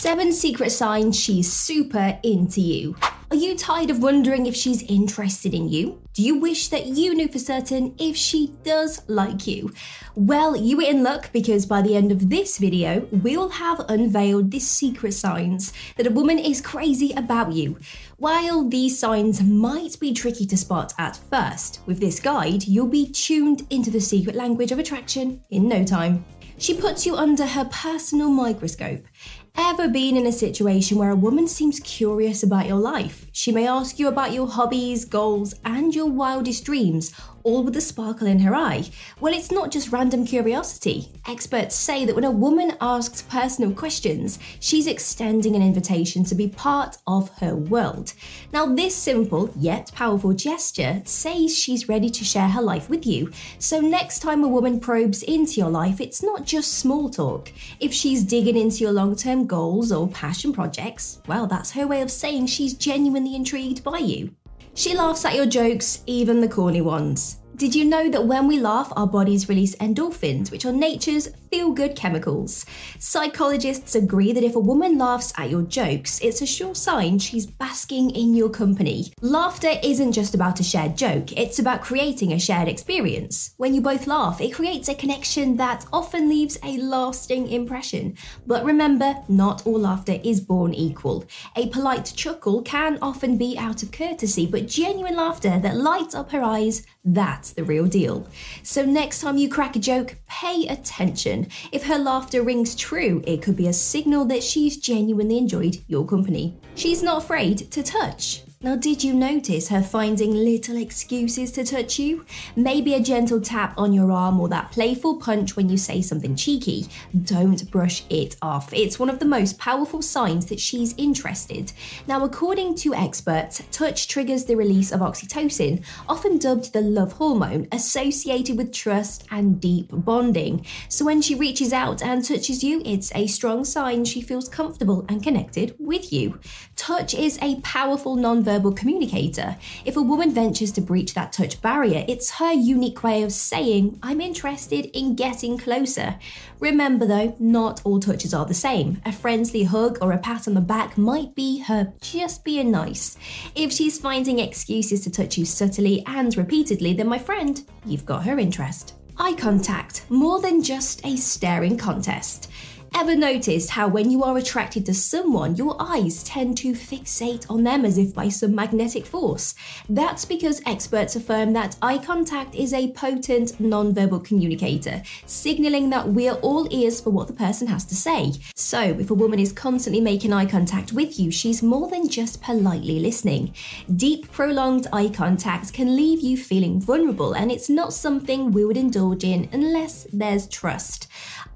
Seven secret signs she's super into you. Are you tired of wondering if she's interested in you? Do you wish that you knew for certain if she does like you? Well, you are in luck because by the end of this video, we'll have unveiled the secret signs that a woman is crazy about you. While these signs might be tricky to spot at first, with this guide, you'll be tuned into the secret language of attraction in no time. She puts you under her personal microscope. Ever been in a situation where a woman seems curious about your life? She may ask you about your hobbies, goals, and your wildest dreams, all with a sparkle in her eye. Well, it's not just random curiosity. Experts say that when a woman asks personal questions, she's extending an invitation to be part of her world. Now, this simple yet powerful gesture says she's ready to share her life with you. So, next time a woman probes into your life, it's not just small talk. If she's digging into your long term goals or passion projects, well, that's her way of saying she's genuinely intrigued by you. She laughs at your jokes, even the corny ones. Did you know that when we laugh, our bodies release endorphins, which are nature's feel good chemicals? Psychologists agree that if a woman laughs at your jokes, it's a sure sign she's basking in your company. Laughter isn't just about a shared joke, it's about creating a shared experience. When you both laugh, it creates a connection that often leaves a lasting impression. But remember, not all laughter is born equal. A polite chuckle can often be out of courtesy, but genuine laughter that lights up her eyes, that's the real deal. So next time you crack a joke, pay attention. If her laughter rings true, it could be a signal that she's genuinely enjoyed your company. She's not afraid to touch. Now, did you notice her finding little excuses to touch you? Maybe a gentle tap on your arm or that playful punch when you say something cheeky. Don't brush it off. It's one of the most powerful signs that she's interested. Now, according to experts, touch triggers the release of oxytocin, often dubbed the love hormone, associated with trust and deep bonding. So, when she reaches out and touches you, it's a strong sign she feels comfortable and connected with you. Touch is a powerful non verbal communicator. If a woman ventures to breach that touch barrier, it's her unique way of saying, I'm interested in getting closer. Remember though, not all touches are the same. A friendly hug or a pat on the back might be her just being nice. If she's finding excuses to touch you subtly and repeatedly, then my friend, you've got her interest. Eye contact, more than just a staring contest. Ever noticed how when you are attracted to someone, your eyes tend to fixate on them as if by some magnetic force? That's because experts affirm that eye contact is a potent non-verbal communicator, signaling that we're all ears for what the person has to say. So, if a woman is constantly making eye contact with you, she's more than just politely listening. Deep, prolonged eye contact can leave you feeling vulnerable, and it's not something we would indulge in unless there's trust.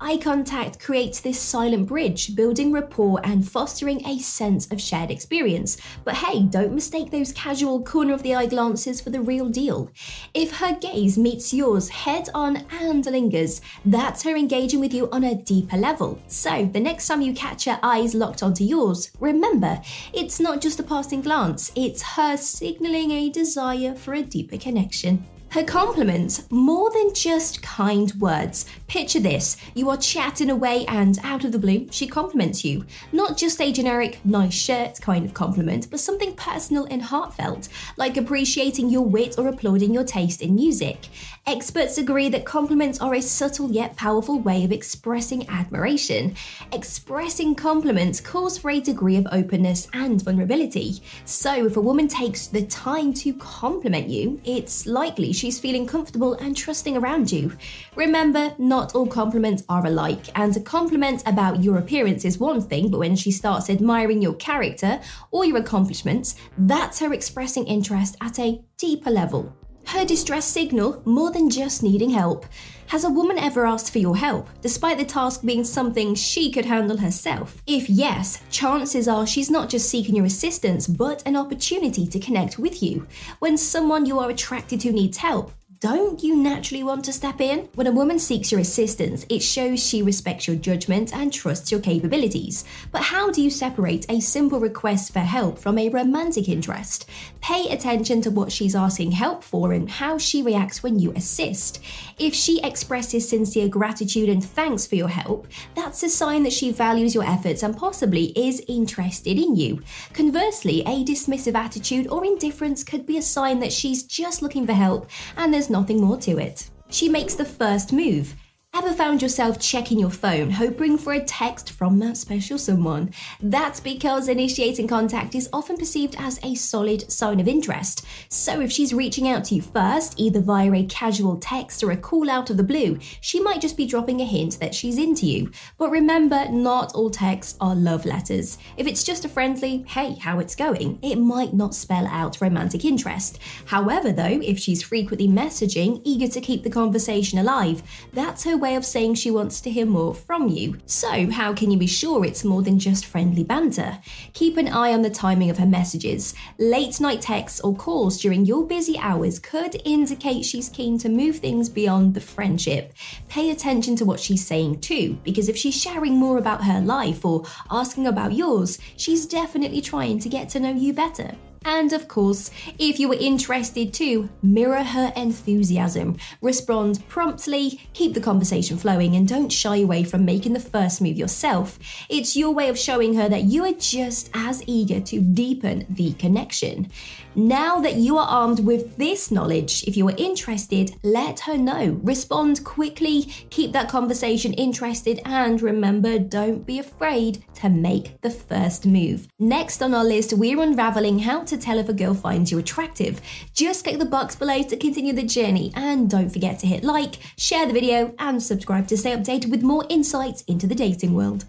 Eye contact creates this silent bridge, building rapport and fostering a sense of shared experience. But hey, don't mistake those casual corner of the eye glances for the real deal. If her gaze meets yours head on and lingers, that's her engaging with you on a deeper level. So the next time you catch her eyes locked onto yours, remember, it's not just a passing glance, it's her signaling a desire for a deeper connection. Her compliments, more than just kind words. Picture this you are chatting away, and out of the blue, she compliments you. Not just a generic, nice shirt kind of compliment, but something personal and heartfelt, like appreciating your wit or applauding your taste in music. Experts agree that compliments are a subtle yet powerful way of expressing admiration. Expressing compliments calls for a degree of openness and vulnerability. So, if a woman takes the time to compliment you, it's likely she's feeling comfortable and trusting around you. Remember, not all compliments are alike, and a compliment about your appearance is one thing, but when she starts admiring your character or your accomplishments, that's her expressing interest at a deeper level. Her distress signal more than just needing help. Has a woman ever asked for your help, despite the task being something she could handle herself? If yes, chances are she's not just seeking your assistance, but an opportunity to connect with you. When someone you are attracted to needs help, don't you naturally want to step in? When a woman seeks your assistance, it shows she respects your judgment and trusts your capabilities. But how do you separate a simple request for help from a romantic interest? Pay attention to what she's asking help for and how she reacts when you assist. If she expresses sincere gratitude and thanks for your help, that's a sign that she values your efforts and possibly is interested in you. Conversely, a dismissive attitude or indifference could be a sign that she's just looking for help and there's nothing more to it. She makes the first move. Ever found yourself checking your phone, hoping for a text from that special someone? That's because initiating contact is often perceived as a solid sign of interest. So if she's reaching out to you first, either via a casual text or a call out of the blue, she might just be dropping a hint that she's into you. But remember, not all texts are love letters. If it's just a friendly, hey, how it's going, it might not spell out romantic interest. However, though, if she's frequently messaging, eager to keep the conversation alive, that's her way of saying she wants to hear more from you. So, how can you be sure it's more than just friendly banter? Keep an eye on the timing of her messages. Late night texts or calls during your busy hours could indicate she's keen to move things beyond the friendship. Pay attention to what she's saying too, because if she's sharing more about her life or asking about yours, she's definitely trying to get to know you better. And of course, if you were interested too, mirror her enthusiasm. Respond promptly, keep the conversation flowing, and don't shy away from making the first move yourself. It's your way of showing her that you are just as eager to deepen the connection. Now that you are armed with this knowledge, if you are interested, let her know. Respond quickly, keep that conversation interested, and remember, don't be afraid to make the first move. Next on our list, we're unraveling how to tell if a girl finds you attractive. Just click the box below to continue the journey, and don't forget to hit like, share the video, and subscribe to stay updated with more insights into the dating world.